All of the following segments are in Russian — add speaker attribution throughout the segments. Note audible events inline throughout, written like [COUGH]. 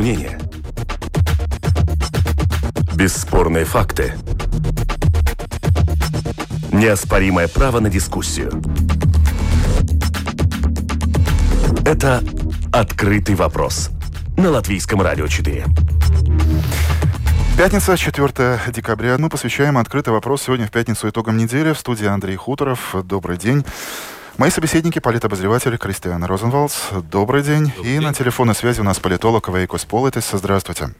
Speaker 1: мнения. Бесспорные факты. Неоспоримое право на дискуссию. Это «Открытый вопрос» на Латвийском радио 4.
Speaker 2: Пятница, 4 декабря. Мы посвящаем открытый вопрос сегодня в пятницу итогам недели. В студии Андрей Хуторов. Добрый день. Мои собеседники – политобозреватель Кристиан Розенвалдс. Добрый день. Добрый И день. на телефонной связи у нас политолог Вейко Сполетис. Здравствуйте.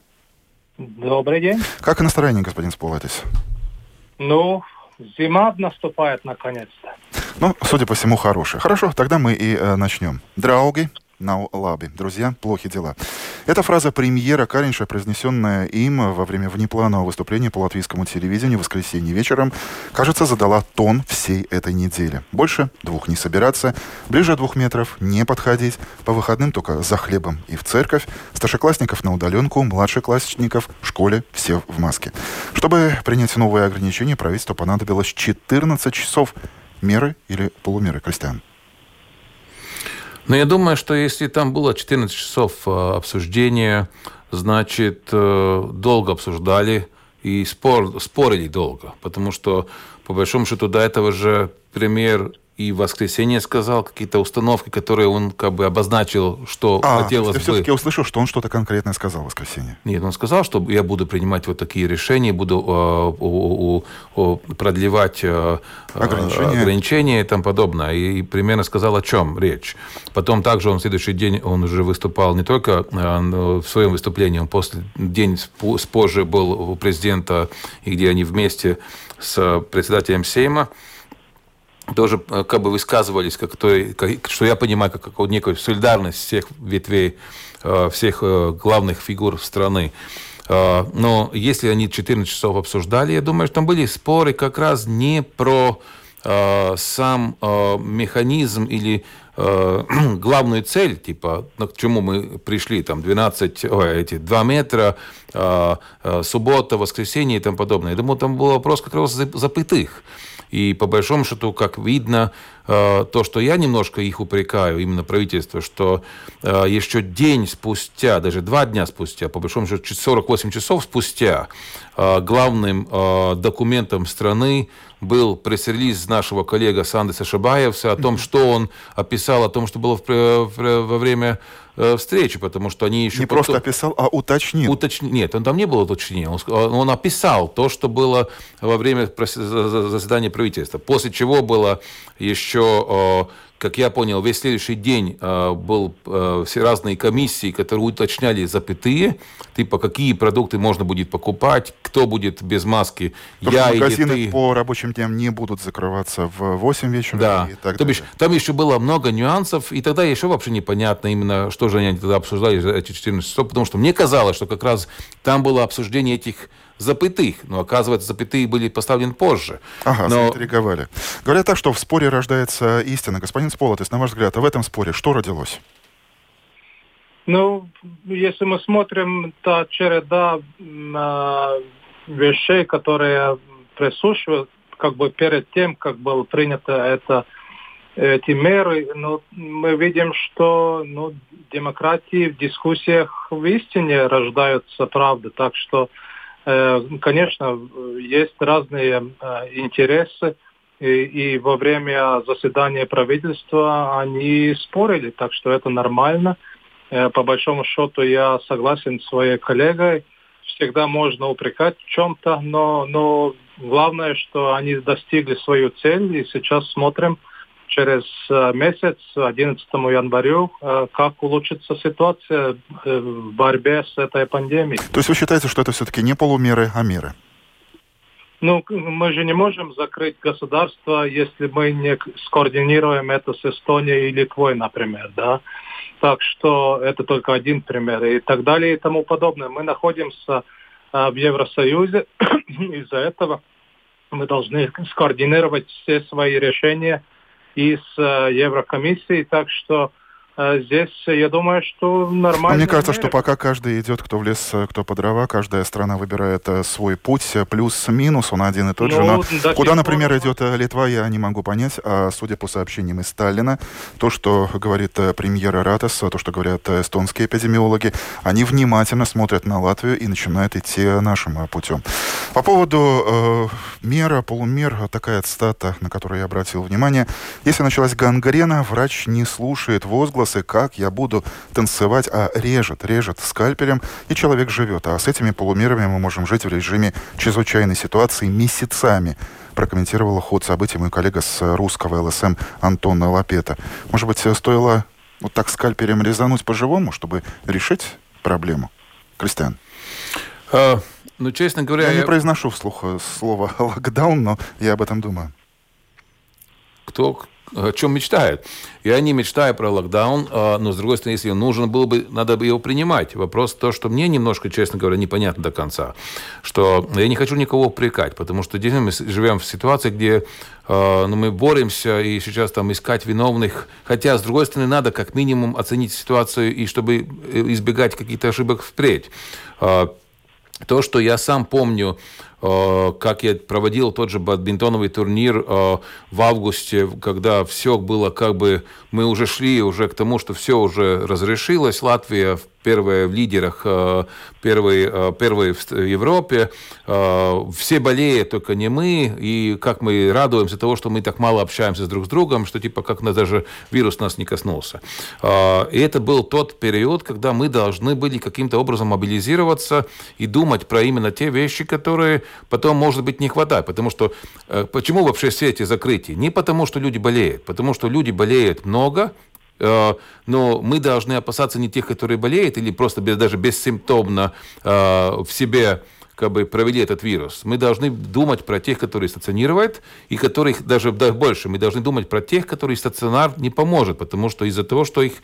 Speaker 3: Добрый день.
Speaker 2: Как настроение, господин Сполетис?
Speaker 3: Ну, зима наступает наконец-то.
Speaker 2: Ну, судя по всему, хорошая. Хорошо, тогда мы и э, начнем. Драуги, на лаби. Друзья, плохи дела. Эта фраза премьера Каринша, произнесенная им во время внепланового выступления по латвийскому телевидению в воскресенье вечером, кажется, задала тон всей этой недели. Больше двух не собираться, ближе двух метров не подходить, по выходным только за хлебом и в церковь, старшеклассников на удаленку, младшеклассников в школе все в маске. Чтобы принять новые ограничения, правительству понадобилось 14 часов меры или полумеры, Кристиан?
Speaker 4: Но я думаю, что если там было 14 часов э, обсуждения, значит, э, долго обсуждали и спор, спорили долго, потому что, по большому счету, до этого же премьер и в воскресенье сказал какие-то установки, которые он как бы обозначил, что а, хотелось
Speaker 2: бы. все-таки услышал, что он что-то конкретное сказал в воскресенье.
Speaker 4: Нет, он сказал, что я буду принимать вот такие решения, буду э, продлевать э, ограничения. ограничения и тому подобное. И, и примерно сказал, о чем речь. Потом также он в следующий день, он уже выступал не только э, в своем выступлении, он после день позже был у президента, и где они вместе с председателем Сейма, тоже э, как бы высказывались, как то, как, что я понимаю, как, как некую солидарность всех ветвей, э, всех э, главных фигур страны. Но если они 14 часов обсуждали, я думаю, что там были споры как раз не про сам механизм или [CLEARS THROAT] главную цель, типа, к чему мы пришли, там, 12, ой, эти 2 метра, суббота, воскресенье и тому подобное. Я думаю, там был вопрос как раз запытых. И по большому счету, как видно, э, то, что я немножко их упрекаю, именно правительство, что э, еще день спустя, даже два дня спустя, по большому счету 48 часов спустя, э, главным документом страны был пресс-релиз нашего коллега Сандеса Шабаевса о том, что он описал, о том, что было во время Э, встречи, потому что они еще...
Speaker 2: Не потом... просто описал, а уточнил.
Speaker 4: Уточ... Нет, он там не было уточнения. Он, он описал то, что было во время заседания правительства. После чего было еще как я понял, весь следующий день э, был э, все разные комиссии, которые уточняли запятые, типа какие продукты можно будет покупать, кто будет без маски,
Speaker 2: То я или ты. по рабочим дням не будут закрываться в 8 вечера
Speaker 4: да. и так То бишь, там еще было много нюансов, и тогда еще вообще непонятно именно, что же они тогда обсуждали эти 14 часов, потому что мне казалось, что как раз там было обсуждение этих запятых. Но, оказывается, запятые были поставлены позже.
Speaker 2: Ага, Но... заинтриговали. Говорят так, что в споре рождается истина. Господин Сполотис, на ваш взгляд, а в этом споре что родилось?
Speaker 3: Ну, если мы смотрим, та череда э, вещей, которые присущи, как бы перед тем, как было принято это эти меры, ну, мы видим, что ну, демократии в дискуссиях в истине рождаются правды. Так что Э, конечно, есть разные э, интересы, и, и во время заседания правительства они спорили, так что это нормально. Э, по большому счету я согласен с своей коллегой. Всегда можно упрекать в чем-то, но, но главное, что они достигли свою цель, и сейчас смотрим, через э, месяц, 11 январю, э, как улучшится ситуация э, в борьбе с этой пандемией.
Speaker 2: То есть вы считаете, что это все-таки не полумеры, а меры?
Speaker 3: Ну, мы же не можем закрыть государство, если мы не скоординируем это с Эстонией и Литвой, например, да. Так что это только один пример и так далее и тому подобное. Мы находимся в Евросоюзе, [CLEARS THROAT] из-за этого мы должны скоординировать все свои решения и с э, Еврокомиссией, так что здесь я думаю, что нормально.
Speaker 2: Мне кажется, что пока каждый идет, кто в лес, кто по дрова, каждая страна выбирает свой путь, плюс-минус, он один и тот ну, же. Но куда, например, идет Литва, я не могу понять. А судя по сообщениям из Сталина, то, что говорит премьер Ратас, то, что говорят эстонские эпидемиологи, они внимательно смотрят на Латвию и начинают идти нашим путем. По поводу э, мера, полумер, такая цитата, на которую я обратил внимание. Если началась гангрена, врач не слушает возгласы, как я буду танцевать, а режет, режет скальпелем, и человек живет. А с этими полумерами мы можем жить в режиме чрезвычайной ситуации месяцами прокомментировала ход событий мой коллега с русского ЛСМ Антон Лапета. Может быть, стоило вот так скальпелем резануть по-живому, чтобы решить проблему? Кристиан.
Speaker 4: А, ну, честно говоря...
Speaker 2: Я, я не произношу вслух э, слово [LAUGHS] «локдаун», но я об этом думаю.
Speaker 4: Кто о чем мечтает. Я не мечтаю про локдаун, а, но, с другой стороны, если нужен был бы, надо бы его принимать. Вопрос то, что мне немножко, честно говоря, непонятно до конца. Что я не хочу никого упрекать, потому что действительно мы живем в ситуации, где а, ну, мы боремся и сейчас там искать виновных. Хотя, с другой стороны, надо как минимум оценить ситуацию и чтобы э, избегать каких-то ошибок впредь. А, то, что я сам помню, как я проводил тот же бадминтоновый турнир э, в августе, когда все было как бы, мы уже шли уже к тому, что все уже разрешилось, Латвия первая в лидерах, э, первые, первые в Европе. Э, все болеют, только не мы. И как мы радуемся того, что мы так мало общаемся друг с другом, что типа как на даже вирус нас не коснулся. Э, и это был тот период, когда мы должны были каким-то образом мобилизироваться и думать про именно те вещи, которые потом, может быть, не хватает. Потому что почему вообще все эти закрытия? Не потому, что люди болеют, потому что люди болеют много, Э, но мы должны опасаться не тех, которые болеют, или просто без, даже бессимптомно э, в себе как бы провели этот вирус. Мы должны думать про тех, которые стационируют, и которых даже больше. Мы должны думать про тех, которые стационар не поможет, потому что из-за того, что их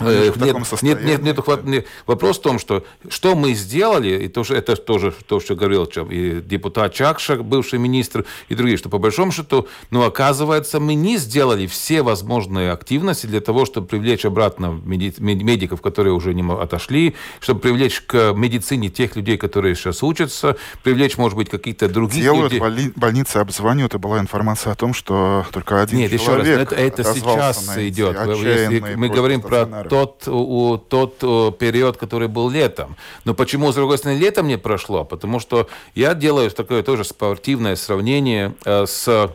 Speaker 2: Э, нет,
Speaker 4: нет, нет, нет, нет, вопрос в том, что что мы сделали, и тоже, это тоже то, что говорил чем, и депутат Чакша, бывший министр, и другие, что по большому счету, ну, оказывается, мы не сделали все возможные активности для того, чтобы привлечь обратно медиков, которые уже не отошли, чтобы привлечь к медицине тех людей, которые сейчас учатся, привлечь, может быть, какие-то другие
Speaker 2: Делают людей. Боли, больницы обзванивают, и была информация о том, что только один
Speaker 4: Нет,
Speaker 2: человек
Speaker 4: еще раз, это, это сейчас идет. Если мы говорим про тот, у, тот период, который был летом. Но почему, с другой стороны, летом не прошло? Потому что я делаю такое тоже спортивное сравнение э, с Э,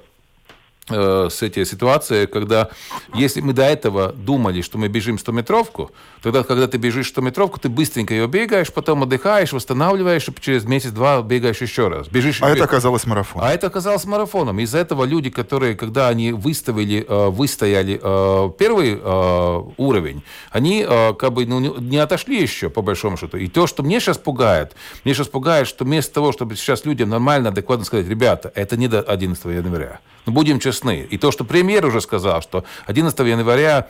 Speaker 4: с этой ситуацией, когда если мы до этого думали, что мы бежим 100-метровку, тогда, когда ты бежишь 100-метровку, ты быстренько ее бегаешь, потом отдыхаешь, восстанавливаешь, и через месяц-два бегаешь еще раз. Бежишь,
Speaker 2: а бег... это оказалось марафоном.
Speaker 4: А это оказалось марафоном. Из-за этого люди, которые, когда они выставили, э, выстояли э, первый уровень, они как бы ну, не отошли еще, по большому счету. И то, что мне сейчас пугает, мне сейчас пугает, что вместо того, чтобы сейчас людям нормально, адекватно сказать, ребята, это не до 11 января. Но ну, будем честны. И то, что премьер уже сказал, что 11 января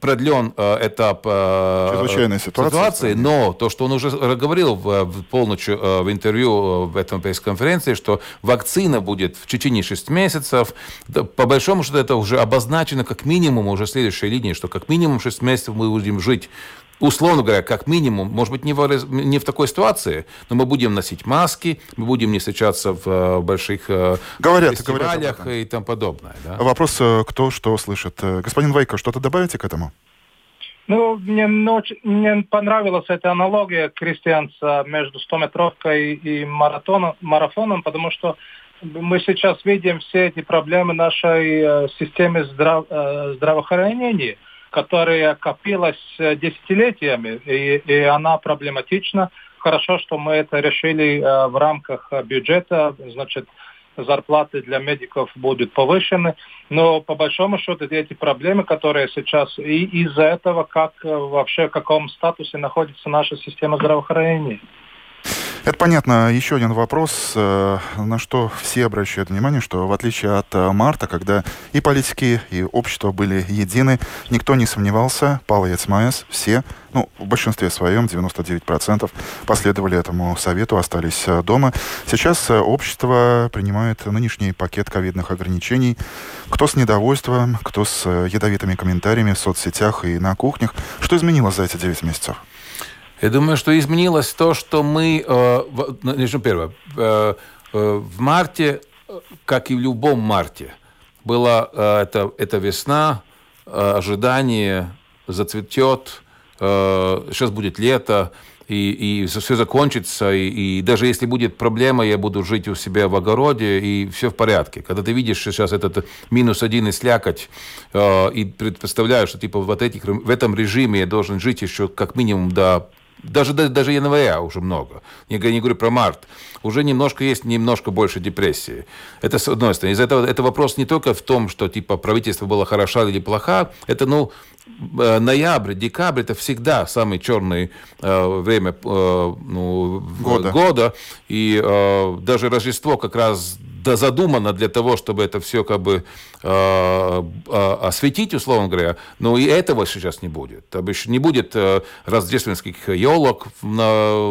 Speaker 4: продлен э, этап э,
Speaker 2: Чрезвычайной ситуации, ситуации,
Speaker 4: но то, что он уже говорил в, в полночь э, в интервью э, в этом пресс-конференции, что вакцина будет в течение 6 месяцев, по большому счету это уже обозначено как минимум уже следующей линии, что как минимум 6 месяцев мы будем жить условно говоря, как минимум, может быть, не в, не в такой ситуации, но мы будем носить маски, мы будем не встречаться в э, больших э, говорят, фестивалях говорят и тому подобное. Да?
Speaker 2: Вопрос, э, кто что слышит. Господин Вайко, что-то добавите к этому?
Speaker 3: Ну, мне, очень, мне понравилась эта аналогия крестьянца между 100-метровкой и маратоном, марафоном, потому что мы сейчас видим все эти проблемы нашей э, системы здрав, э, здравоохранения которая копилась э, десятилетиями, и, и она проблематична. Хорошо, что мы это решили э, в рамках бюджета, значит, зарплаты для медиков будут повышены, но по большому счету эти проблемы, которые сейчас, и из-за этого, как э, вообще в каком статусе находится наша система здравоохранения.
Speaker 2: Это понятно. Еще один вопрос, э, на что все обращают внимание, что в отличие от э, марта, когда и политики, и общество были едины, никто не сомневался, Палец Майес, все, ну, в большинстве своем, 99%, последовали этому совету, остались э, дома. Сейчас общество принимает нынешний пакет ковидных ограничений. Кто с недовольством, кто с ядовитыми комментариями в соцсетях и на кухнях. Что изменилось за эти 9 месяцев?
Speaker 4: Я думаю, что изменилось то, что мы, э, ну, первое, э, э, в марте, как и в любом марте, была э, это, это весна, э, ожидание, зацветет, э, сейчас будет лето, и, и все закончится, и, и даже если будет проблема, я буду жить у себя в огороде, и все в порядке. Когда ты видишь сейчас этот минус один и слякоть, э, и представляешь, что типа вот этих, в этом режиме я должен жить еще как минимум до даже, даже января уже много. Я не говорю про март. Уже немножко есть немножко больше депрессии. Это с одной стороны. Из этого это вопрос не только в том, что типа правительство было хороша или плоха. Это, ну, э, ноябрь, декабрь это всегда самое черное э, время э, ну, года. года. И э, даже Рождество как раз задумано для того, чтобы это все как бы э, э, осветить, условно говоря, но и этого сейчас не будет. То бишь не будет э, рождественских елок в,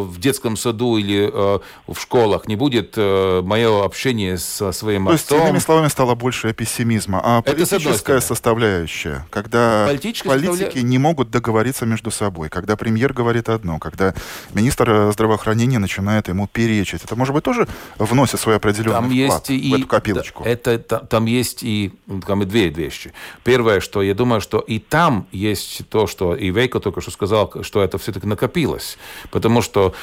Speaker 4: в детском саду или э, в школах, не будет э, мое общение со своим
Speaker 2: То отцом. То есть, иными словами, стало больше пессимизма. А политическая составляющая, когда политики составля... не могут договориться между собой, когда премьер говорит одно, когда министр здравоохранения начинает ему перечить, это, может быть, тоже вносит свой определенный Там вклад? Есть и... В эту копилочку.
Speaker 4: Это, там есть и, там и две вещи. Первое, что я думаю, что и там есть то, что и Вейко только что сказал, что это все-таки накопилось. Потому что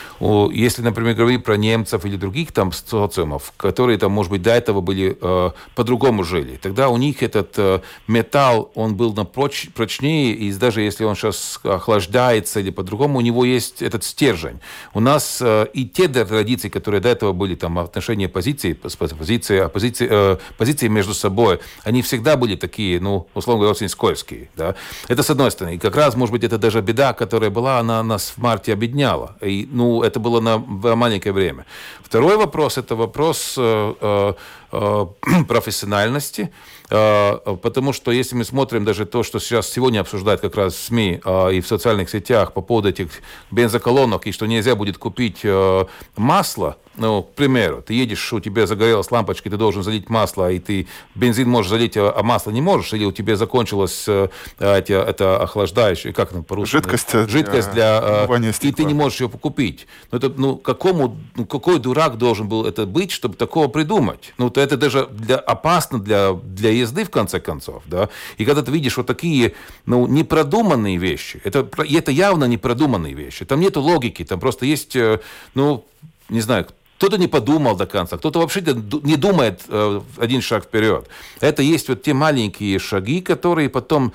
Speaker 4: если, например, говорить про немцев или других там социумов, которые там, может быть, до этого были э, по-другому жили, тогда у них этот э, металл, он был напроч, прочнее, и даже если он сейчас охлаждается или по-другому, у него есть этот стержень. У нас э, и те традиции, которые до этого были, там, отношения позиции, позиции позиции, оппозиции, э, позиции между собой, они всегда были такие, ну, условно говоря, очень скользкие. Да? Это с одной стороны. И как раз, может быть, это даже беда, которая была, она нас в марте объединяла. И, ну, это было на маленькое время. Второй вопрос – это вопрос э, э, э [CLEARS THROAT] профессиональности. Э, потому что если мы смотрим даже то, что сейчас сегодня обсуждают как раз в СМИ э, и в социальных сетях по поводу этих бензоколонок, и что нельзя будет купить э, масло, ну, к примеру, ты едешь, у тебя загорелась лампочка, ты должен залить масло, и ты бензин можешь залить, а масло не можешь, или у тебя закончилась эти, это охлаждающее, как там по-русски?
Speaker 2: Жидкость.
Speaker 4: Жидкость для... для и ты не можешь ее покупить. Ну, это, ну, какому, ну, какой дурак должен был это быть, чтобы такого придумать? Ну, это даже для, опасно для, для езды, в конце концов, да, и когда ты видишь вот такие, ну, непродуманные вещи, это, это явно непродуманные вещи, там нету логики, там просто есть, э, ну, не знаю, кто-то не подумал до конца, кто-то вообще не думает э, один шаг вперед. Это есть вот те маленькие шаги, которые потом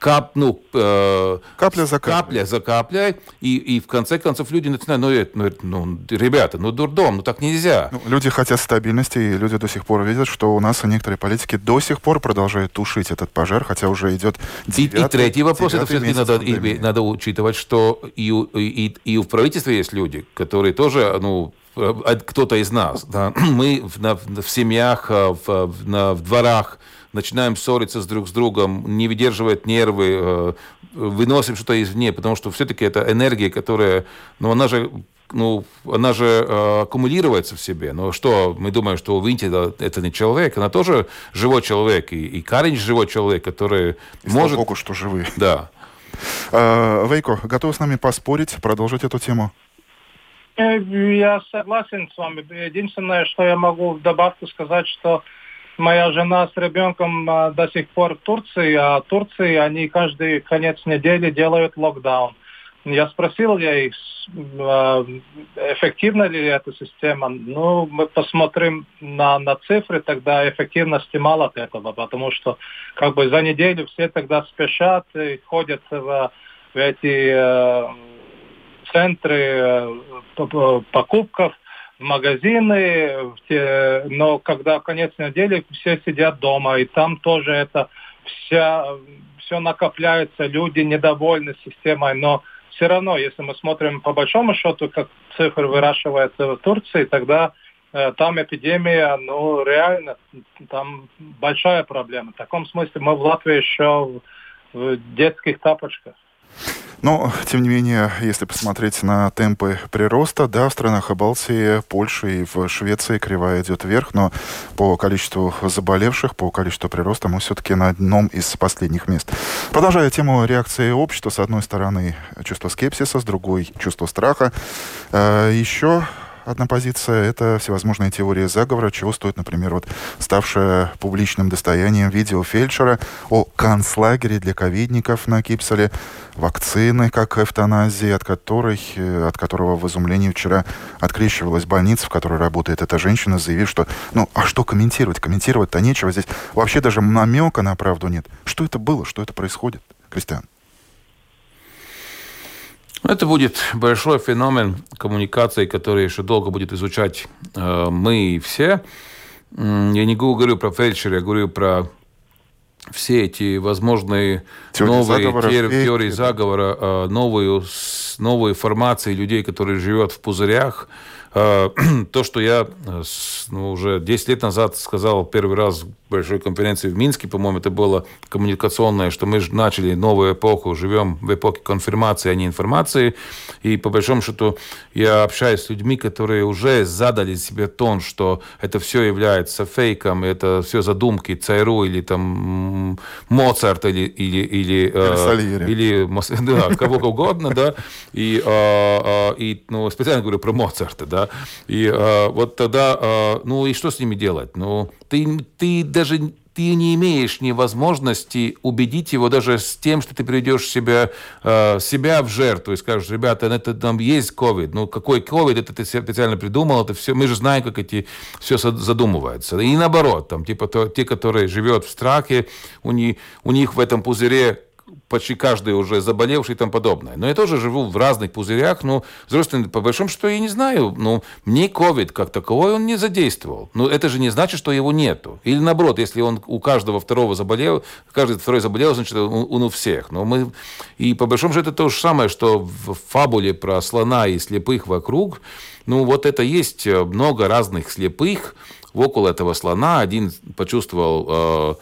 Speaker 4: кап, ну,
Speaker 2: э, капля за
Speaker 4: каплей. Капля за каплей, и, и в конце концов люди начинают, ну, ну, ну ребята, ну, дурдом, ну, так нельзя. Ну,
Speaker 2: люди хотят стабильности, и люди до сих пор видят, что у нас некоторые политики до сих пор продолжают тушить этот пожар, хотя уже идет
Speaker 4: девятый, И, и третий вопрос, это все-таки надо, и, надо учитывать, что и, и, и в правительстве есть люди, которые тоже, ну, кто-то из нас, да, [CLEARS THROAT] мы в, на, в семьях, в, в, на, в дворах, начинаем ссориться с друг с другом, не выдерживает нервы, э, выносим что-то извне, потому что все-таки это энергия, которая, ну, она же ну, она же э, аккумулируется в себе. Но что, мы думаем, что Винти это, это не человек, она тоже живой человек, и, и Каринч живой человек, который и может...
Speaker 2: Богу, что живы.
Speaker 4: Да.
Speaker 2: Э, Вейко, готов с нами поспорить, продолжить эту тему?
Speaker 3: Я согласен с вами. Единственное, что я могу в добавку сказать, что моя жена с ребенком а, до сих пор в Турции, а в Турции они каждый конец недели делают локдаун. Я спросил я их, а, эффективна ли эта система. Ну, мы посмотрим на, на цифры, тогда эффективности мало от этого, потому что как бы за неделю все тогда спешат и ходят в, в эти э, центры э, покупков, в магазины, в но когда конец недели все сидят дома, и там тоже это вся, все накопляется, люди недовольны системой, но все равно, если мы смотрим по большому счету, как цифры выращиваются в Турции, тогда э, там эпидемия, ну, реально, там большая проблема. В таком смысле мы в Латвии еще в детских тапочках.
Speaker 2: Но, тем не менее, если посмотреть на темпы прироста, да, в странах Балтии, Польши и в Швеции кривая идет вверх, но по количеству заболевших, по количеству прироста мы все-таки на одном из последних мест. Продолжая тему реакции общества, с одной стороны чувство скепсиса, с другой чувство страха. Э, еще одна позиция — это всевозможные теории заговора, чего стоит, например, вот ставшее публичным достоянием видео фельдшера о концлагере для ковидников на Кипсале, вакцины как эвтаназии, от, которой, э, от которого в изумлении вчера открещивалась больница, в которой работает эта женщина, заявив, что ну а что комментировать? Комментировать-то нечего. Здесь вообще даже намека на правду нет. Что это было? Что это происходит? Кристиан.
Speaker 4: Это будет большой феномен коммуникации, который еще долго будет изучать э, мы и все. Я не говорю про фельдшера, я говорю про все эти возможные теории новые заговора, теории, теории заговора, э, новые, новые формации людей, которые живут в пузырях, [CLEARS THROAT] то, что я э, ну, уже 10 лет назад сказал первый раз в большой конференции в Минске, по-моему, это было коммуникационное, что мы же начали новую эпоху, живем в эпохе конфирмации, а не информации. И по большому счету я общаюсь с людьми, которые уже задали себе тон, что это все является фейком, это все задумки ЦРУ или там Моцарт или или или,
Speaker 2: или,
Speaker 4: или [LAUGHS] да, кого угодно, да. И, и ну, специально говорю про Моцарта, да и э, вот тогда, э, ну и что с ними делать? Ну, ты, ты даже ты не имеешь ни возможности убедить его даже с тем, что ты приведешь себя, э, себя в жертву и скажешь, ребята, это там есть ковид. Ну, какой ковид, это ты специально придумал, это все, мы же знаем, как эти все задумывается. И наоборот, там, типа, то, те, которые живет в страхе, у них, у них в этом пузыре почти каждый уже заболевший и тому подобное. Но я тоже живу в разных пузырях, но, другой стороны, по большому счету, я не знаю, ну, мне ковид как таковой он не задействовал. Но это же не значит, что его нету. Или наоборот, если он у каждого второго заболел, каждый второй заболел, значит, он, он у всех. Но мы... И по большому счету, это то же самое, что в фабуле про слона и слепых вокруг, ну, вот это есть много разных слепых около этого слона. Один почувствовал... Э,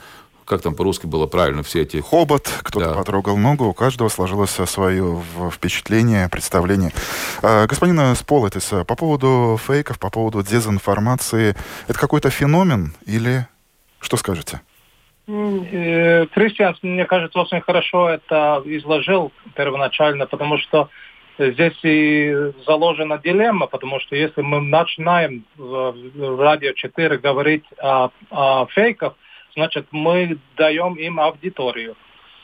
Speaker 4: как там по-русски было правильно, все эти...
Speaker 2: Хобот, кто-то да. потрогал ногу, у каждого сложилось свое впечатление, представление. А, господин Сполотис, по поводу фейков, по поводу дезинформации, это какой-то феномен или что скажете?
Speaker 3: Э, Кристиан, мне кажется, очень хорошо это изложил первоначально, потому что здесь и заложена дилемма, потому что если мы начинаем в радио 4 говорить о, о фейках, значит, мы даем им аудиторию.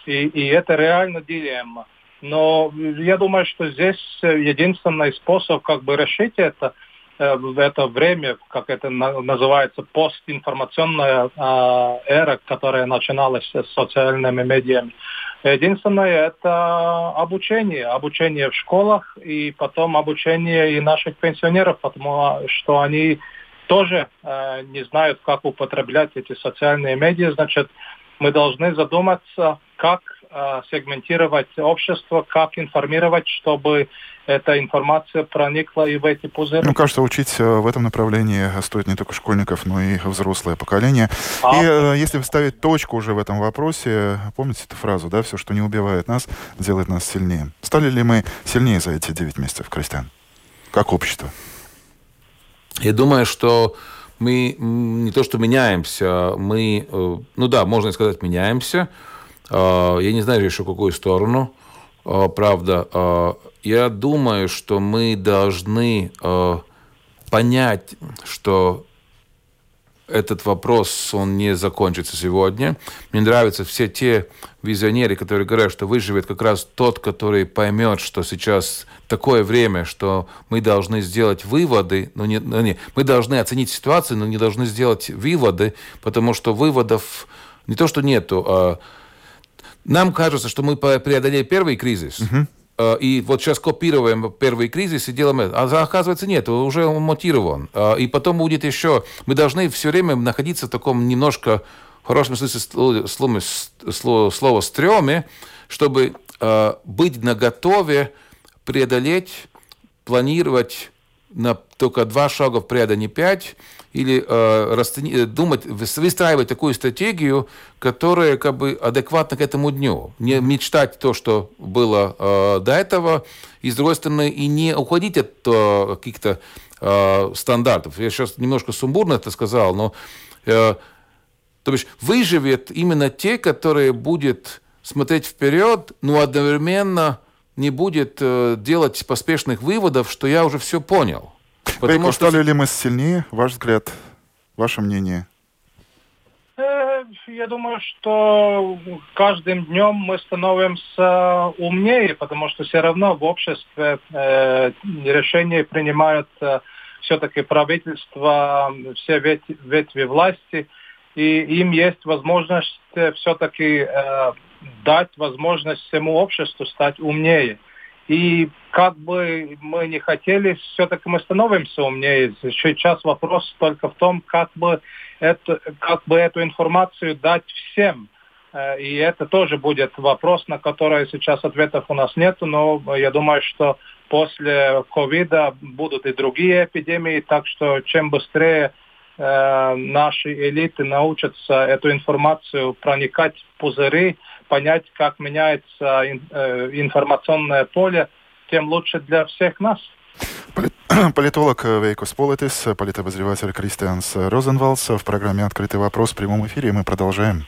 Speaker 3: И, и это реально дилемма. Но я думаю, что здесь единственный способ как бы решить это э, в это время, как это называется, постинформационная э, эра, которая начиналась с социальными медиами. Единственное это обучение, обучение в школах и потом обучение и наших пенсионеров, потому что они тоже э, не знают, как употреблять эти социальные медиа, значит, мы должны задуматься, как э, сегментировать общество, как информировать, чтобы эта информация проникла и в эти пузыри.
Speaker 2: Ну, кажется, учить э, в этом направлении стоит не только школьников, но и взрослое поколение. А? И э, если ставить точку уже в этом вопросе, помните эту фразу, да, все, что не убивает нас, делает нас сильнее. Стали ли мы сильнее за эти 9 месяцев, Кристиан? Как общество?
Speaker 4: Я думаю, что мы не то что меняемся, мы, э, ну да, можно сказать, меняемся. А, я не знаю еще какую сторону, а, правда. Я думаю, что мы должны понять, что этот вопрос, он не закончится сегодня. Мне нравятся все те визионеры, которые говорят, что выживет как раз тот, который поймет, что сейчас такое время, что мы должны сделать выводы, но не, но не, мы должны оценить ситуацию, но не должны сделать выводы, потому что выводов не то, что нету. А нам кажется, что мы преодолели первый кризис, uh-huh и вот сейчас копируем первый кризис и делаем это. А оказывается, нет, уже он мотивирован. И потом будет еще... Мы должны все время находиться в таком немножко, в хорошем смысле слова, слова, слова стреме, чтобы быть наготове преодолеть, планировать на только два шага вперед, а не пять, или э, расцени, думать, выстраивать такую стратегию, которая как бы адекватна к этому дню. Не мечтать то, что было э, до этого, и с другой стороны, и не уходить от э, каких-то э, стандартов. Я сейчас немножко сумбурно это сказал, но э, то есть выживет именно те, которые будет смотреть вперед, но одновременно не будет э, делать поспешных выводов, что я уже все понял.
Speaker 2: Потому что... Стали ли мы сильнее, ваш взгляд, ваше мнение?
Speaker 3: Э, я думаю, что каждым днем мы становимся умнее, потому что все равно в обществе э, решения принимают э, все-таки правительство, все ветви, ветви власти, и им есть возможность все-таки э, дать возможность всему обществу стать умнее. И как бы мы не хотели, все-таки мы становимся умнее. Сейчас вопрос только в том, как бы, это, как бы эту информацию дать всем. Э, и это тоже будет вопрос, на который сейчас ответов у нас нет, но я думаю, что после ковида будут и другие эпидемии, так что чем быстрее э, наши элиты научатся эту информацию проникать в пузыри, понять, как меняется э, информационное поле, тем лучше для всех нас. [CLEARS THROAT]
Speaker 2: Политолог Вейкус Политис, политобозреватель Кристианс Розенвалс в программе «Открытый вопрос» в прямом эфире. Мы продолжаем.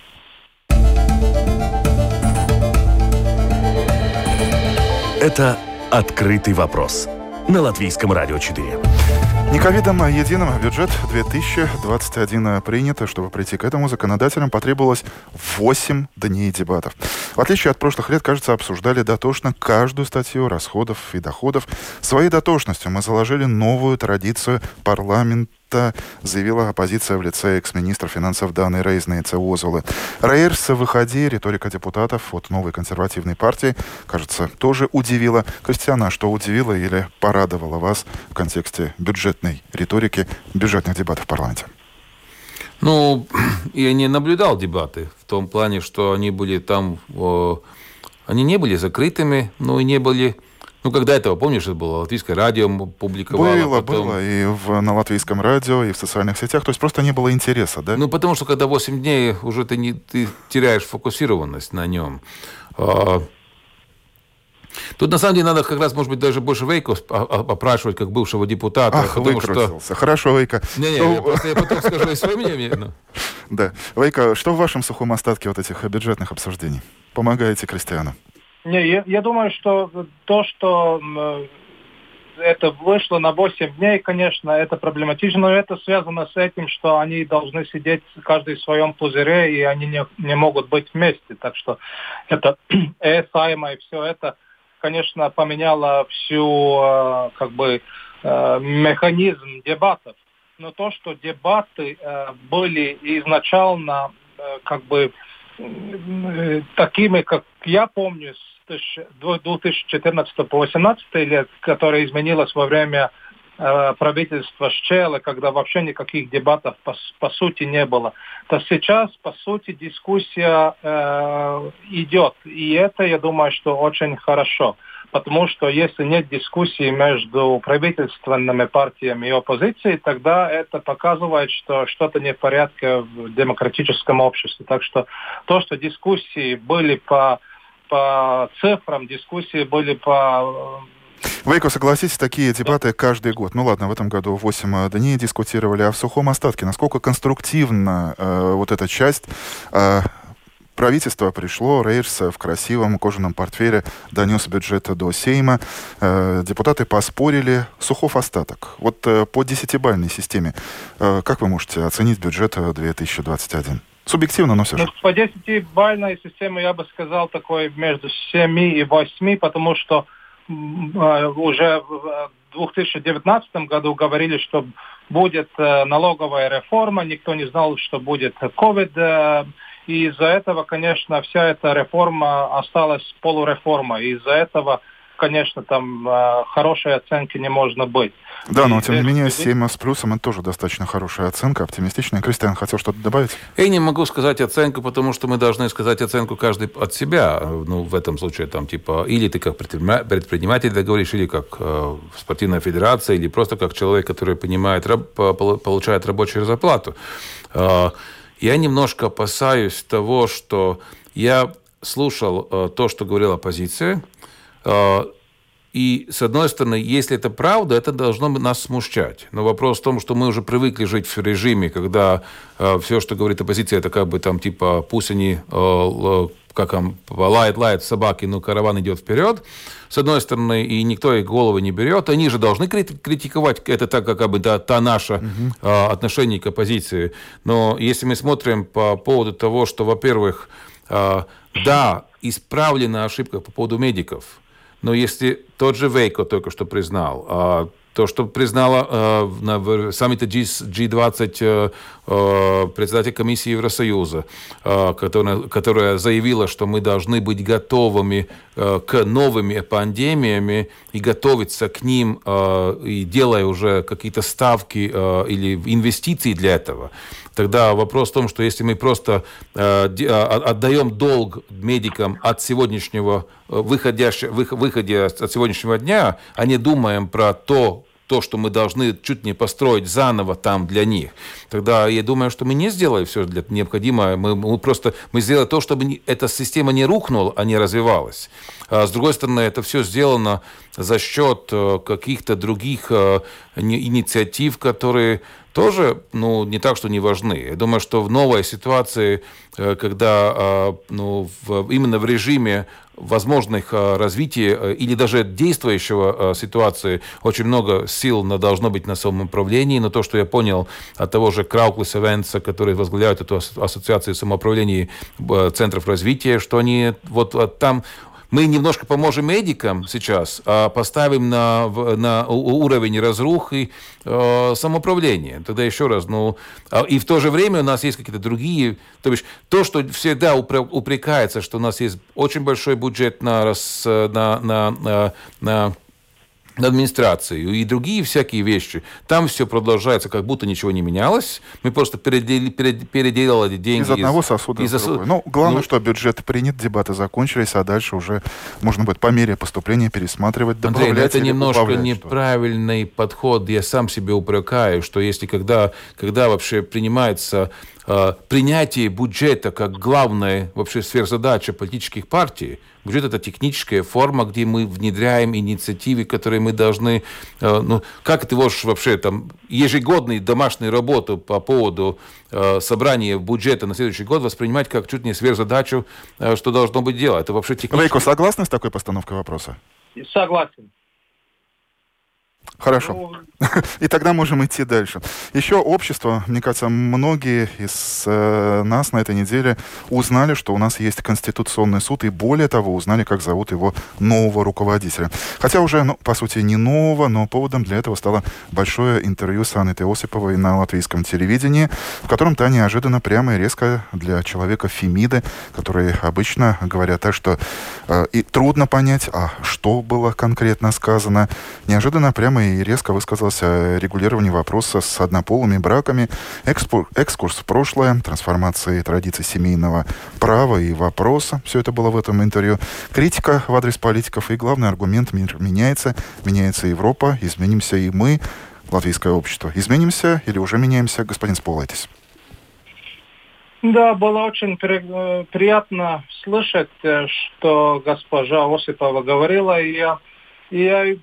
Speaker 1: Это «Открытый вопрос» на Латвийском радио 4.
Speaker 2: Не ковидом, а единым бюджет 2021 принято. Чтобы прийти к этому, законодателям потребовалось 8 дней дебатов. В отличие от прошлых лет, кажется, обсуждали дотошно каждую статью расходов и доходов. Своей дотошностью мы заложили новую традицию парламент это заявила оппозиция в лице экс-министра финансов Даны Рейзнейца Озулы. Рейерс в выходе риторика депутатов от новой консервативной партии, кажется, тоже удивила. Кристиана, что удивило или порадовало вас в контексте бюджетной риторики, бюджетных дебатов в парламенте?
Speaker 4: Ну, [CLEARS THROAT] я не наблюдал дебаты в том плане, что они были там, они не были закрытыми, но и не были ну, когда этого, помнишь, это было латвийское радио публиковало.
Speaker 2: Было, потом... было, и в, на латвийском радио, и в социальных сетях. То есть просто не было интереса, да?
Speaker 4: Ну, потому что когда 8 дней уже ты, не, ты теряешь фокусированность на нем. А... Тут, на самом деле, надо как раз, может быть, даже больше Вейко опрашивать, как бывшего депутата.
Speaker 2: Ах, потому что... Хорошо, Вейка.
Speaker 4: Не-не, что... я, просто, я потом скажу и свое мнение. [LAUGHS]
Speaker 2: Да. Вейка, что в вашем сухом остатке вот этих бюджетных обсуждений? Помогаете крестьянам?
Speaker 3: Не, я, я думаю, что то, что это вышло на 8 дней, конечно, это проблематично, но это связано с этим, что они должны сидеть каждый в своем пузыре, и они не, не могут быть вместе. Так что это ЭСАИМа [CLEARS THROAT] и все это, конечно, поменяло всю э, как бы э, механизм дебатов. Но то, что дебаты э, были изначально как бы такими, как я помню, с 2014 по 2018 лет, которая изменилась во время э, правительства Щела, когда вообще никаких дебатов по, по сути не было, то сейчас, по сути, дискуссия э, идет. И это, я думаю, что очень хорошо. Потому что если нет дискуссии между правительственными партиями и оппозицией, тогда это показывает, что что-то не в порядке в демократическом обществе. Так что то, что дискуссии были по по цифрам, дискуссии были по
Speaker 2: Вейко, согласитесь, такие дебаты каждый год. Ну ладно, в этом году 8 дней дискутировали, а в сухом остатке, насколько конструктивна э, вот эта часть э, правительство пришло, Рейерс в красивом кожаном портфеле донес бюджет до Сейма. Э, депутаты поспорили. Сухов остаток. Вот э, по десятибальной системе, э, как вы можете оценить бюджет 2021? Субъективно, но все же. Ну,
Speaker 3: по 10-бальной системе я бы сказал такой между 7 и 8, потому что э, уже в 2019 году говорили, что будет э, налоговая реформа, никто не знал, что будет COVID, э, и из-за этого, конечно, вся эта реформа осталась полуреформой. Из-за этого конечно, там э, хорошей оценки не можно быть.
Speaker 2: Да, но тем не менее 7 с плюсом это тоже достаточно хорошая оценка, оптимистичная. Кристиан, хотел что-то добавить?
Speaker 4: Я не могу сказать оценку, потому что мы должны сказать оценку каждый от себя. Ну, в этом случае, там, типа, или ты как предприниматель договоришь, или как э, спортивная федерация, или просто как человек, который понимает, раб, получает рабочую зарплату. Э, я немножко опасаюсь того, что я слушал э, то, что говорила оппозиция, э, и, с одной стороны, если это правда, это должно нас смущать. Но вопрос в том, что мы уже привыкли жить в режиме, когда э, все, что говорит оппозиция, это как бы там типа пусть они э, как там лает, лает собаки, но караван идет вперед. С одной стороны, и никто их головы не берет. Они же должны критиковать это так, как бы да, та наше угу. э, отношение к оппозиции. Но если мы смотрим по поводу того, что, во-первых, э, да, исправлена ошибка по поводу медиков – но если тот же Вейко только что признал, а, то, что признала э, на саммите G20 э, э, председатель комиссии Евросоюза, э, которая, которая заявила, что мы должны быть готовыми э, к новым пандемиями и готовиться к ним, э, и делая уже какие-то ставки э, или инвестиции для этого. Тогда вопрос в том, что если мы просто э, отдаем долг медикам от сегодняшнего э, выходящего, выходя от сегодняшнего дня, а не думаем про то, то, что мы должны чуть не построить заново там для них, тогда я думаю, что мы не сделали все для необходимое. Мы, мы просто мы сделали то, чтобы эта система не рухнула, а не развивалась. А с другой стороны, это все сделано за счет э, каких-то других э, инициатив, которые тоже ну, не так, что не важны. Я думаю, что в новой ситуации, э, когда ну, в, именно в режиме возможных развития или даже действующего ситуации. Очень много сил должно быть на самоуправлении, но то, что я понял от того же Крауклиса Венца, который возглавляет эту ассоциацию самоуправления центров развития, что они вот там мы немножко поможем медикам сейчас, а поставим на, на уровень разрухи э, самоуправления. Тогда еще раз, ну, а, и в то же время у нас есть какие-то другие, то есть то, что всегда упрекается, что у нас есть очень большой бюджет на, на, на, на, на администрацию и другие всякие вещи. Там все продолжается, как будто ничего не менялось. Мы просто передели, переделали деньги.
Speaker 2: Из одного сосуда из... в другой. Ну, главное, ну, что бюджет принят, дебаты закончились, а дальше уже можно будет по мере поступления пересматривать,
Speaker 4: добавлять Андрей, это немножко неправильный подход. Я сам себе упрекаю, что если когда, когда вообще принимается принятие бюджета как главная вообще сверхзадача политических партий, Бюджет – это техническая форма, где мы внедряем инициативы, которые мы должны... Э, ну, как ты можешь вообще там ежегодную домашнюю работу по поводу э, собрания бюджета на следующий год воспринимать как чуть не сверхзадачу, э, что должно быть дело? Это вообще технически...
Speaker 2: Вейко, согласны с такой постановкой вопроса?
Speaker 3: Согласен.
Speaker 2: Хорошо. Ну... [LAUGHS] И тогда можем идти дальше. Еще общество, мне кажется, многие из э, нас на этой неделе узнали, что у нас есть Конституционный суд, и более того, узнали, как зовут его нового руководителя. Хотя уже, ну, по сути, не нового, но поводом для этого стало большое интервью с Анной Теосиповой на латвийском телевидении, в котором та неожиданно прямо и резко для человека Фемиды, которые обычно говорят так, что э, и трудно понять, а что было конкретно сказано, неожиданно прямо и резко высказался о регулировании вопроса с однополыми браками, экспор, экскурс в прошлое, трансформации традиций семейного права и вопроса. Все это было в этом интервью. Критика в адрес политиков и главный аргумент мир меняется, меняется Европа, изменимся и мы, латвийское общество. Изменимся или уже меняемся, господин Сполайтис?
Speaker 3: Да, было очень при, приятно слышать, э, что госпожа Осипова говорила. И я, и я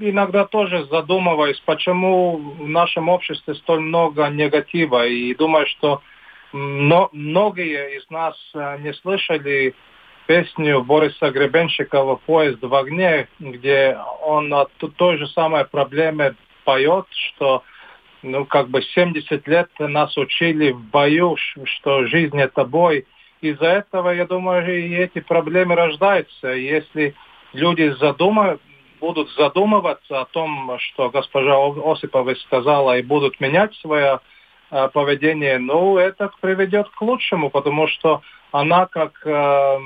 Speaker 3: иногда тоже задумываюсь, почему в нашем обществе столь много негатива. И думаю, что но, многие из нас э, не слышали песню Бориса Гребенщикова «Поезд в огне», где он о той же самой проблеме поет, что ну, как бы 70 лет нас учили в бою, что жизнь это бой. Из-за этого, я думаю, и эти проблемы рождаются. Если люди задумают, будут задумываться о том, что госпожа Осипова сказала, и будут менять свое э, поведение, ну, это приведет к лучшему, потому что она как э,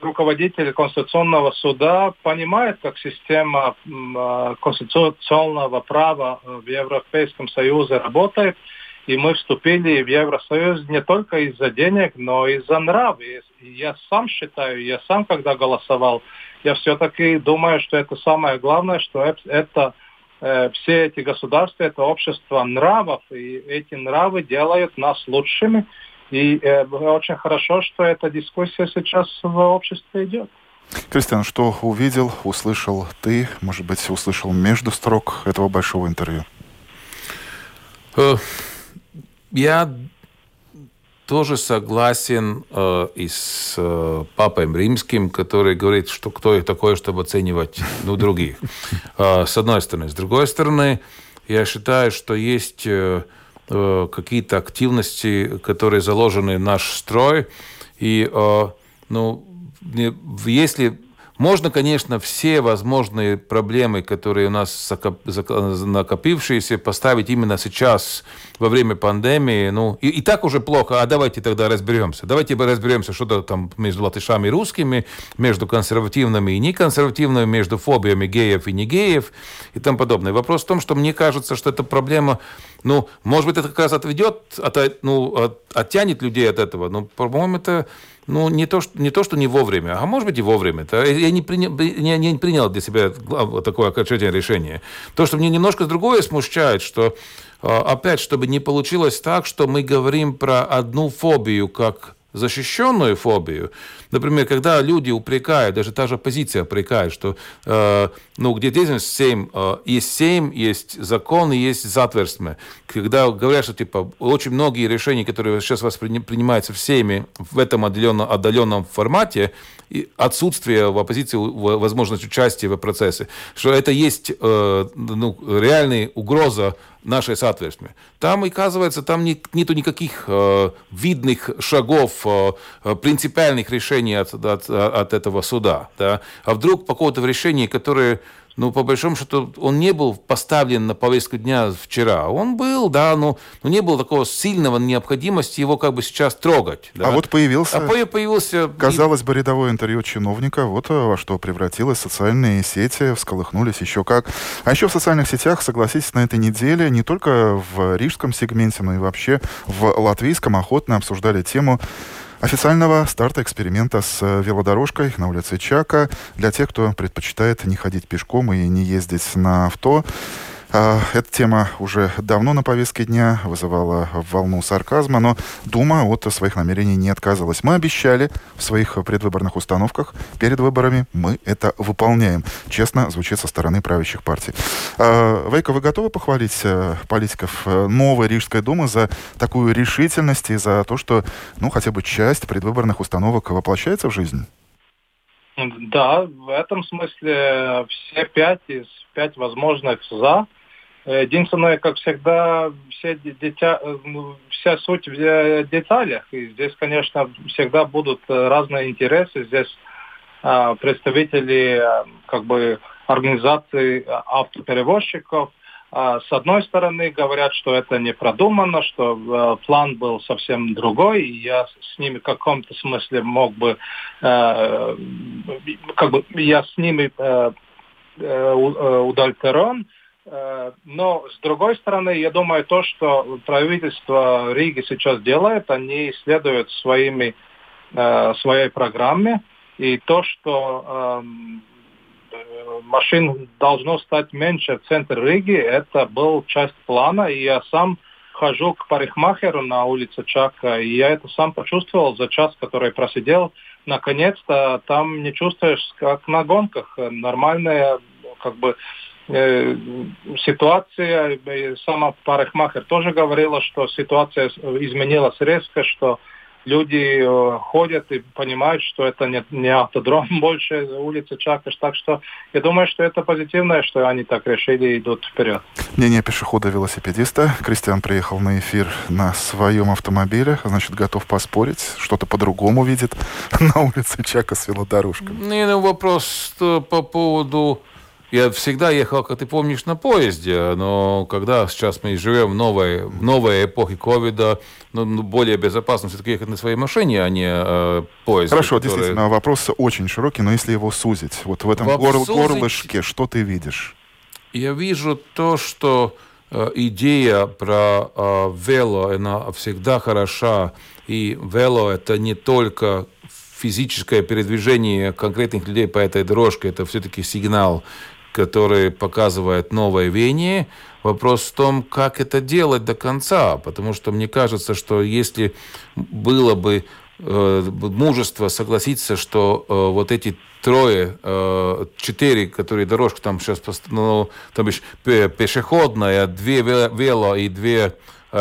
Speaker 3: руководитель Конституционного суда понимает, как система а, конституционного права в Европейском Союзе работает. И мы вступили в Евросоюз не только из-за денег, но и из-за нрав. И я сам считаю, я сам, когда голосовал, я все-таки думаю, что это самое главное, что это э, все эти государства, это общество нравов, и эти нравы делают нас лучшими. И э, очень хорошо, что эта дискуссия сейчас в обществе идет.
Speaker 2: Кристиан, что увидел, услышал ты, может быть, услышал между строк этого большого интервью?
Speaker 4: Я тоже согласен э, и с э, папой римским, который говорит, что кто я такой, чтобы оценивать ну, других. [LAUGHS] Э, с одной стороны. С другой стороны, я считаю, что есть э, э, какие-то активности, которые заложены в наш строй. И э, ну, если можно, конечно, все возможные проблемы, которые у нас накопившиеся, поставить именно сейчас, во время пандемии. Ну, и, и так уже плохо, а давайте тогда разберемся. Давайте разберемся, что там между латышами и русскими, между консервативными и неконсервативными, между фобиями геев и не геев и тому подобное. Вопрос в том, что мне кажется, что эта проблема, ну, может быть, это как раз отведет, от, ну, от, оттянет людей от этого, но, по-моему, это ну, не то, что, не то, что не вовремя, а может быть и вовремя. Это, я не, приня, не, не принял для себя такое окончательное решение. То, что мне немножко другое смущает, что а, опять, чтобы не получилось так, что мы говорим про одну фобию как защищенную фобию. Например, когда люди упрекают, даже та же оппозиция упрекает, что э, ну, где деятельность 7, э, есть 7, есть закон есть затверстие. Когда говорят, что типа, очень многие решения, которые сейчас воспринимаются всеми в этом отдаленном, отдаленном формате, и отсутствие в оппозиции возможность участия в процессе, что это есть э, ну, реальная угроза нашей соответственно. Там, оказывается, там не, нету никаких э, видных шагов, э, принципиальных решений от, от, от этого суда. Да? А вдруг по какому-то решению, которое ну, по большому счету, он не был поставлен на повестку дня вчера. Он был, да, но, но не было такого сильного необходимости его как бы сейчас трогать. Да?
Speaker 2: А вот появился,
Speaker 4: а появился...
Speaker 2: Казалось бы, рядовое интервью чиновника, вот э, во что превратилось социальные сети, всколыхнулись еще как. А еще в социальных сетях, согласитесь, на этой неделе не только в рижском сегменте, но и вообще в латвийском охотно обсуждали тему официального старта эксперимента с э, велодорожкой на улице Чака для тех, кто предпочитает не ходить пешком и не ездить на авто. А, эта тема уже давно на повестке дня вызывала волну сарказма, но Дума от своих намерений не отказывалась. Мы обещали в своих предвыборных установках перед выборами, мы это выполняем. Честно звучит со стороны правящих партий. А, Вейка, вы готовы похвалить э, политиков э, новой Рижской Думы за такую решительность и за то, что ну, хотя бы часть предвыборных установок воплощается в жизнь?
Speaker 3: Да, в этом смысле все пять из пять возможных «за» Единственное, как всегда, все дитя, ну, вся суть в деталях. И здесь, конечно, всегда будут разные интересы. Здесь а, представители а, как бы организации автоперевозчиков а, с одной стороны говорят, что это не продумано, что план был совсем другой, и я с ними в каком-то смысле мог бы, как бы я с ними удовлетворен, Э, но, с другой стороны, я думаю, то, что правительство Риги сейчас делает, они следуют своими, э, своей программе. И то, что эм, э, машин должно стать меньше в центре Риги, это был часть плана. И я сам хожу к парикмахеру на улице Чака, и я это сам почувствовал за час, который просидел. Наконец-то там не чувствуешь, как на гонках. Нормальная как бы Э, ситуация, сама парикмахер тоже говорила, что ситуация изменилась резко, что люди э, ходят и понимают, что это не, не автодром [LAUGHS] больше, улица Чакаш. Так что я думаю, что это позитивное, что они так решили и идут вперед.
Speaker 2: Мнение пешехода-велосипедиста. Кристиан приехал на эфир на своем автомобиле, значит, готов поспорить, что-то по-другому видит [LAUGHS] на улице Чака с велодорожками.
Speaker 4: Не, ну вопрос по поводу Я всегда ехал, как ты помнишь, на поезде, но когда сейчас мы живем в новой, в новой эпохе ковида, ну, ну более безопасно все-таки ехать на своей машине, а не э, поезде.
Speaker 2: Хорошо, который... действительно, вопрос очень широкий, но если его сузить, вот в этом гор- горлышке, что ты видишь?
Speaker 4: Я вижу то, что э, идея про э, вело, она всегда хороша, и вело это не только физическое передвижение конкретных людей по этой дорожке, это все-таки сигнал который показывает новое веяние. Вопрос в том, как это делать до конца, потому что мне кажется, что если было бы э, мужество согласиться, что э, вот эти трое, э, четыре, которые дорожка там сейчас, ну, там есть пешеходная, две вело и две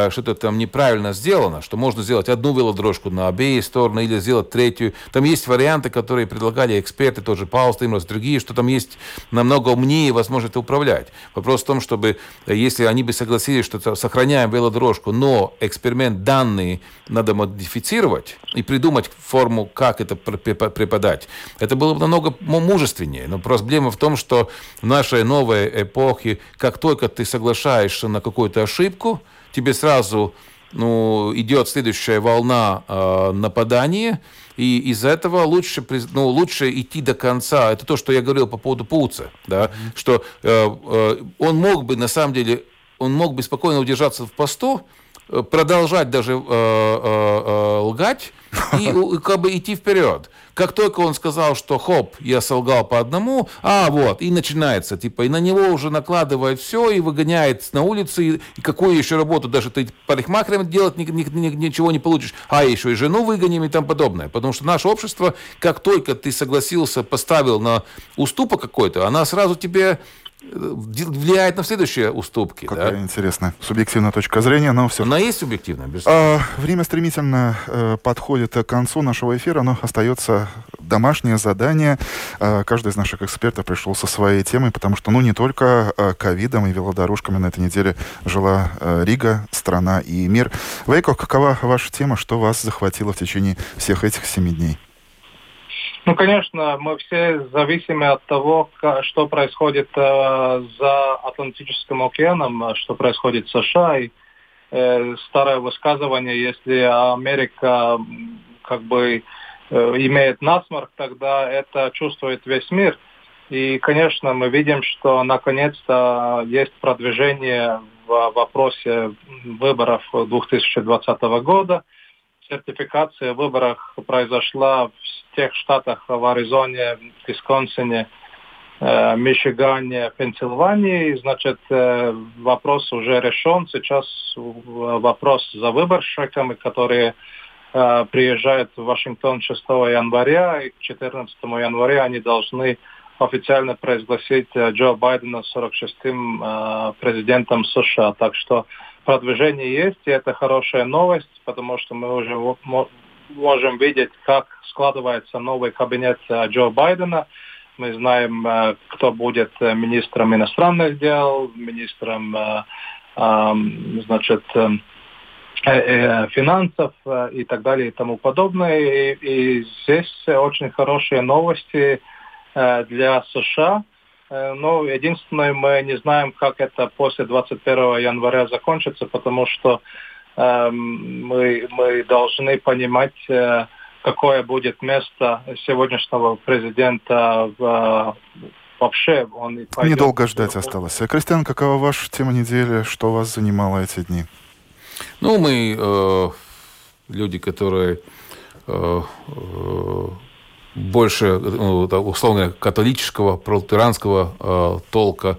Speaker 4: что-то там неправильно сделано, что можно сделать одну велодорожку на обеи стороны или сделать третью. Там есть варианты, которые предлагали эксперты, тоже Паул Стимрос, другие, что там есть намного умнее возможно это управлять. Вопрос в том, чтобы, э, если они бы согласились, что сохраняем велодорожку, но эксперимент данные надо модифицировать и придумать форму, как это преподать, это было бы намного мужественнее. Но проблема в том, что в нашей новой эпохе, как только ты соглашаешься на какую-то ошибку, тебе сразу ну, идет следующая волна э, нападания, и из-за этого лучше, ну, лучше идти до конца. Это то, что я говорил по поводу Пуца, да, mm-hmm. что э, э, он мог бы, на самом деле, он мог бы спокойно удержаться в посту, э, продолжать даже э, э, э, лгать и как бы идти вперед. Как только он сказал, что хоп, я солгал по одному, а вот, и начинается, типа, и на него уже накладывает все, и выгоняет на улицу, и, и какую еще работу, даже ты парикмахером делать ни, ни, ни, ничего не получишь, а еще и жену выгоним и там подобное. Потому что наше общество, как только ты согласился, поставил на уступок какой-то, она сразу тебе влияет на следующие уступки.
Speaker 2: Какая да? интересная субъективная точка зрения, но все.
Speaker 4: Она есть субъективная,
Speaker 2: безусловно. А, время стремительно э, подходит к концу нашего эфира, но остается домашнее задание. А, каждый из наших экспертов пришел со своей темой, потому что, ну, не только а, ковидом и велодорожками на этой неделе жила а, Рига, страна и мир. Вейко, какова ваша тема, что вас захватило в течение всех этих семи дней?
Speaker 3: Ну, конечно, мы все зависимы от того, что происходит э, за Атлантическим океаном, что происходит в США. И э, старое высказывание, если Америка как бы э, имеет насморк, тогда это чувствует весь мир. И, конечно, мы видим, что наконец-то есть продвижение в вопросе выборов 2020 года. Сертификация в выборах произошла в тех штатах в Аризоне, Висконсине, э, Мичигане, Пенсильвании. Значит, э, вопрос уже решен. Сейчас вопрос за выборщиками, которые э, приезжают в Вашингтон 6 января, и к 14 января они должны официально произгласить Джо Байдена 46-м президентом США. Так что продвижение есть, и это хорошая новость, потому что мы уже можем видеть, как складывается новый кабинет э, Джо Байдена. Мы знаем, э, кто будет э, министром иностранных дел, министром значит, финансов и так далее и тому подобное. И, и здесь очень хорошие новости для США. Но единственное, мы не знаем, как это после 21 января закончится, потому что Эм, мы, мы должны понимать, э, какое будет место сегодняшнего президента в, вообще.
Speaker 2: Он пойдет... Недолго ждать осталось. А, Кристиан, какова ваша тема недели? Что вас занимало эти дни?
Speaker 4: Ну, мы э, люди, которые э, э, больше, ну, условно, католического, протестанского э, толка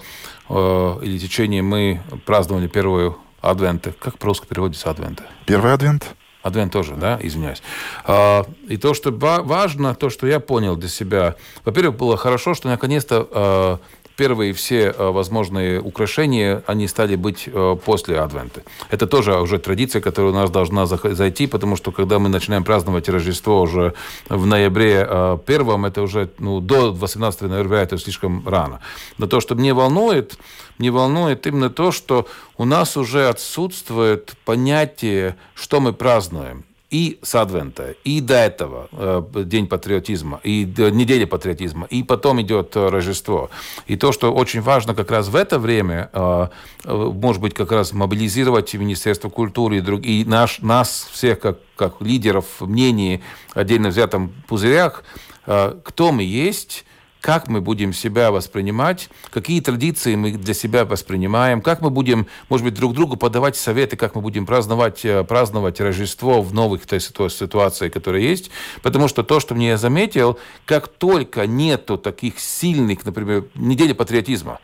Speaker 4: э, или течения, мы праздновали первую Адвента. Как по-русски переводится адвента?
Speaker 2: Первый адвент.
Speaker 4: Адвент тоже, да, извиняюсь. А, и то, что важно, то, что я понял для себя. Во-первых, было хорошо, что наконец-то первые все э, возможные украшения, они стали быть э, после Адвента. Это тоже уже традиция, которая у нас должна зайти, потому что когда мы начинаем праздновать Рождество уже в ноябре э, первом, это уже ну, до 18 ноября это слишком рано. Но то, что мне волнует, мне волнует именно то, что у нас уже отсутствует понятие, что мы празднуем. И с Адвента, и до этого э, День патриотизма, и неделя патриотизма, и потом идет э, Рождество. И то, что очень важно как раз в это время, э, может быть, как раз мобилизировать Министерство культуры и, друг, и наш, нас всех, как, как лидеров мнений отдельно взятом пузырях, кто мы есть, как мы будем себя воспринимать, какие традиции мы для себя воспринимаем, как мы будем, может быть, друг другу подавать советы, как мы будем праздновать, э, праздновать Рождество в новых ситуациях, которые есть. Потому что то, что мне я заметил, как только нету таких сильных, например, недели патриотизма,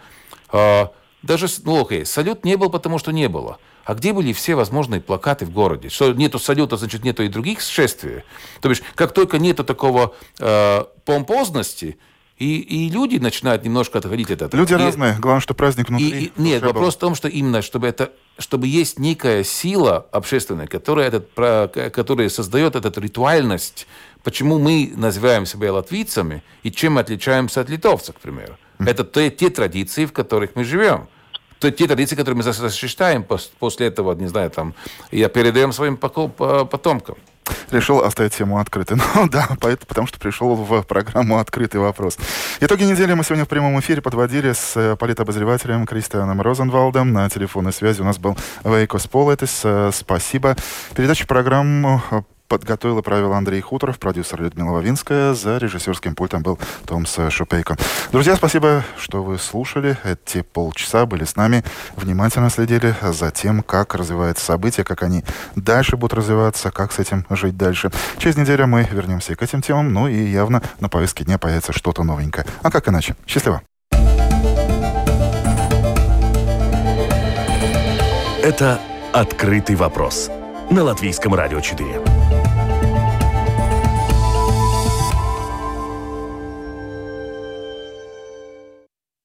Speaker 4: а, даже, ну окей, салют не был, потому что не было. А где были все возможные плакаты в городе? Что нету салюта, значит, нету и других шествий. То есть, как только нету такого э, помпозности, и, и люди начинают немножко отходить от этого.
Speaker 2: Люди и, разные. Главное, что праздник внутри. И,
Speaker 4: и, нет, вопрос был. в том, что именно, чтобы это чтобы есть некая сила общественная, которая, этот, которая создает эту ритуальность, почему мы называем себя латвийцами и чем мы отличаемся от литовцев, к примеру. Mm. Это те, те традиции, в которых мы живем. То, те традиции, которые мы защищаем после этого, не знаю, там, я передаем своим потомкам
Speaker 2: решил оставить тему открытой. [LAUGHS] Ну да, поэтому, потому что пришел в программу «Открытый вопрос». Итоги недели мы сегодня в прямом эфире подводили с э, политобозревателем Кристианом Розенвалдом. На телефонной связи у нас был Вейкос Полетис. Э, спасибо. Передача программу подготовила правила Андрей Хуторов, продюсер Людмила Вавинская. За режиссерским пультом был Томс Шупейко. Друзья, спасибо, что вы слушали. Эти полчаса были с нами. Внимательно следили за тем, как развиваются события, как они дальше будут развиваться, как с этим жить дальше. Через неделю мы вернемся к этим темам, ну и явно на повестке дня появится что-то новенькое. А как иначе? Счастливо!
Speaker 1: Это «Открытый вопрос» на Латвийском радио 4.